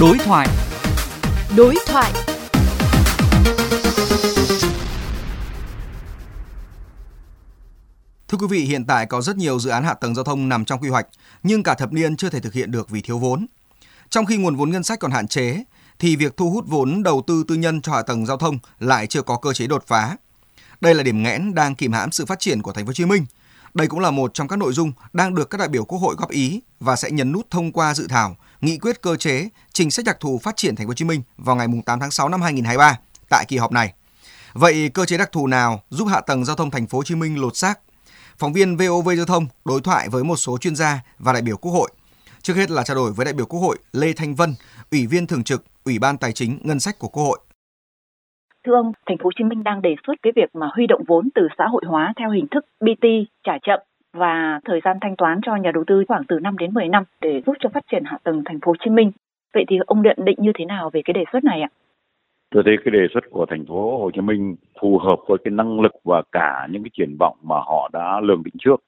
Đối thoại. Đối thoại. Thưa quý vị, hiện tại có rất nhiều dự án hạ tầng giao thông nằm trong quy hoạch, nhưng cả thập niên chưa thể thực hiện được vì thiếu vốn. Trong khi nguồn vốn ngân sách còn hạn chế, thì việc thu hút vốn đầu tư tư nhân cho hạ tầng giao thông lại chưa có cơ chế đột phá. Đây là điểm nghẽn đang kìm hãm sự phát triển của thành phố Hồ Chí Minh. Đây cũng là một trong các nội dung đang được các đại biểu Quốc hội góp ý và sẽ nhấn nút thông qua dự thảo nghị quyết cơ chế chính sách đặc thù phát triển thành phố Hồ Chí Minh vào ngày 8 tháng 6 năm 2023 tại kỳ họp này. Vậy cơ chế đặc thù nào giúp hạ tầng giao thông thành phố Hồ Chí Minh lột xác? Phóng viên VOV Giao thông đối thoại với một số chuyên gia và đại biểu Quốc hội. Trước hết là trao đổi với đại biểu Quốc hội Lê Thanh Vân, Ủy viên thường trực Ủy ban Tài chính Ngân sách của Quốc hội. Thưa ông, thành phố Hồ Chí Minh đang đề xuất cái việc mà huy động vốn từ xã hội hóa theo hình thức BT trả chậm và thời gian thanh toán cho nhà đầu tư khoảng từ 5 đến 10 năm để giúp cho phát triển hạ tầng thành phố Hồ Chí Minh. Vậy thì ông nhận định như thế nào về cái đề xuất này ạ? Tôi thấy cái đề xuất của thành phố Hồ Chí Minh phù hợp với cái năng lực và cả những cái triển vọng mà họ đã lường định trước.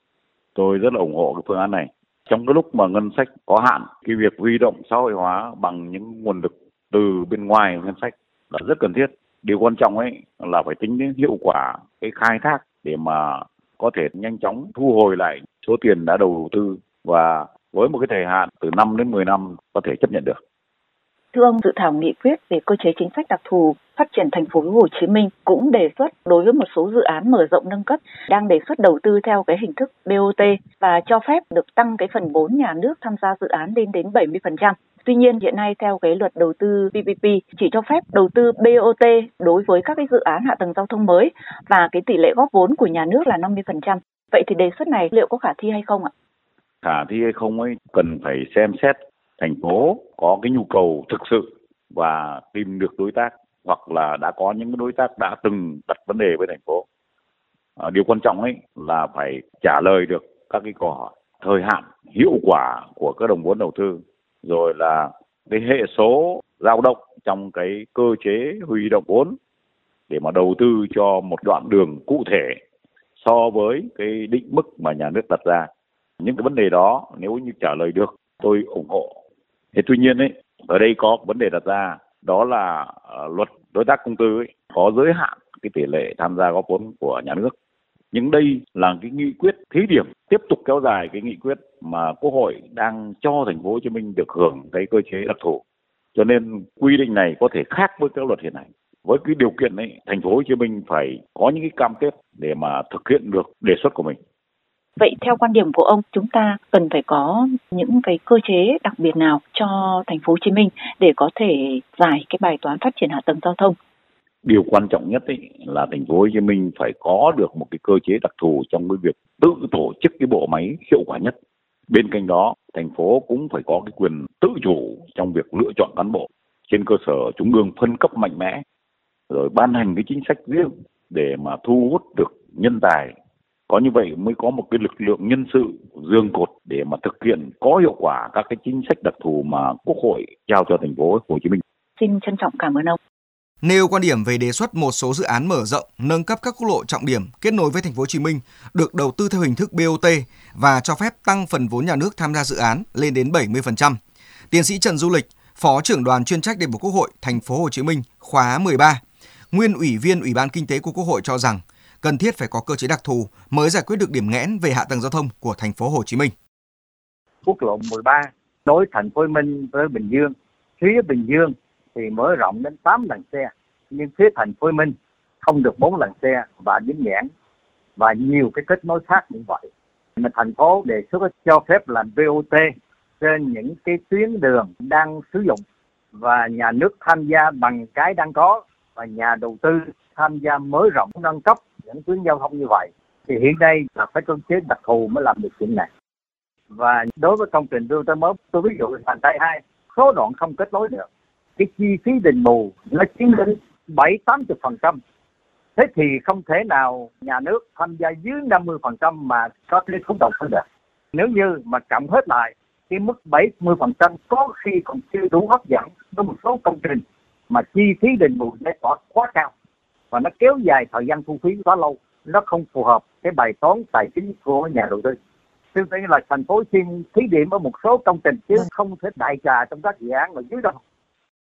Tôi rất là ủng hộ cái phương án này. Trong cái lúc mà ngân sách có hạn, cái việc huy động xã hội hóa bằng những nguồn lực từ bên ngoài ngân sách là rất cần thiết. Điều quan trọng ấy là phải tính đến hiệu quả cái khai thác để mà có thể nhanh chóng thu hồi lại số tiền đã đầu tư và với một cái thời hạn từ 5 đến 10 năm có thể chấp nhận được. Thưa ông, dự thảo nghị quyết về cơ chế chính sách đặc thù phát triển thành phố Hồ Chí Minh cũng đề xuất đối với một số dự án mở rộng nâng cấp đang đề xuất đầu tư theo cái hình thức BOT và cho phép được tăng cái phần vốn nhà nước tham gia dự án lên đến 70%. Tuy nhiên hiện nay theo cái luật đầu tư PPP chỉ cho phép đầu tư BOT đối với các cái dự án hạ tầng giao thông mới và cái tỷ lệ góp vốn của nhà nước là 50%. Vậy thì đề xuất này liệu có khả thi hay không ạ? Khả thi hay không ấy cần phải xem xét thành phố có cái nhu cầu thực sự và tìm được đối tác hoặc là đã có những đối tác đã từng đặt vấn đề với thành phố. À, điều quan trọng ấy là phải trả lời được các cái câu hỏi thời hạn hiệu quả của các đồng vốn đầu tư rồi là cái hệ số dao động trong cái cơ chế huy động vốn để mà đầu tư cho một đoạn đường cụ thể so với cái định mức mà nhà nước đặt ra. Những cái vấn đề đó nếu như trả lời được tôi ủng hộ. Thế tuy nhiên ấy ở đây có vấn đề đặt ra đó là uh, luật đối tác công tư ấy, có giới hạn cái tỷ lệ tham gia góp vốn của nhà nước nhưng đây là cái nghị quyết thí điểm tiếp tục kéo dài cái nghị quyết mà quốc hội đang cho thành phố Hồ Chí Minh được hưởng cái cơ chế đặc thù. Cho nên quy định này có thể khác với các luật hiện hành. Với cái điều kiện ấy thành phố Hồ Chí Minh phải có những cái cam kết để mà thực hiện được đề xuất của mình. Vậy theo quan điểm của ông, chúng ta cần phải có những cái cơ chế đặc biệt nào cho thành phố Hồ Chí Minh để có thể giải cái bài toán phát triển hạ tầng giao thông? Điều quan trọng nhất ấy là thành phố Hồ Chí Minh phải có được một cái cơ chế đặc thù trong cái việc tự tổ chức cái bộ máy hiệu quả nhất. Bên cạnh đó, thành phố cũng phải có cái quyền tự chủ trong việc lựa chọn cán bộ trên cơ sở trung ương phân cấp mạnh mẽ rồi ban hành cái chính sách riêng để mà thu hút được nhân tài có như vậy mới có một cái lực lượng nhân sự dương cột để mà thực hiện có hiệu quả các cái chính sách đặc thù mà Quốc hội giao cho thành phố Hồ Chí Minh. Xin trân trọng cảm ơn ông. Nêu quan điểm về đề xuất một số dự án mở rộng, nâng cấp các quốc lộ trọng điểm kết nối với thành phố Hồ Chí Minh được đầu tư theo hình thức BOT và cho phép tăng phần vốn nhà nước tham gia dự án lên đến 70%. Tiến sĩ Trần Du Lịch, Phó trưởng đoàn chuyên trách đại biểu Quốc hội thành phố Hồ Chí Minh khóa 13, nguyên ủy viên Ủy ban Kinh tế của Quốc hội cho rằng cần thiết phải có cơ chế đặc thù mới giải quyết được điểm nghẽn về hạ tầng giao thông của thành phố Hồ Chí Minh. Quốc lộ 13 nối thành phố Hồ Chí Minh với Bình Dương, phía Bình Dương thì mở rộng đến 8 làn xe, nhưng phía thành phố Hồ Chí Minh không được 4 làn xe và dính nhãn. Và nhiều cái kết nối khác như vậy. Mà thành phố đề xuất cho phép làm BOT trên những cái tuyến đường đang sử dụng. Và nhà nước tham gia bằng cái đang có. Và nhà đầu tư tham gia mở rộng nâng cấp những tuyến giao thông như vậy. Thì hiện nay là phải cơ chế đặc thù mới làm được chuyện này. Và đối với công trình BOT mới tôi ví dụ thành tây hai số đoạn không kết nối được cái chi phí đền bù nó chiếm đến bảy, tám chục phần trăm. Thế thì không thể nào nhà nước tham gia dưới 50 phần trăm mà có thể thúc không được. Nếu như mà cộng hết lại, cái mức 70 phần trăm có khi còn chưa đủ hấp dẫn với một số công trình mà chi phí đền bù giải tỏa quá cao và nó kéo dài thời gian thu phí quá lâu, nó không phù hợp cái bài toán tài chính của nhà đầu tư. Tương tự là thành phố xin thí điểm ở một số công trình chứ không thể đại trà trong các dự án ở dưới đâu.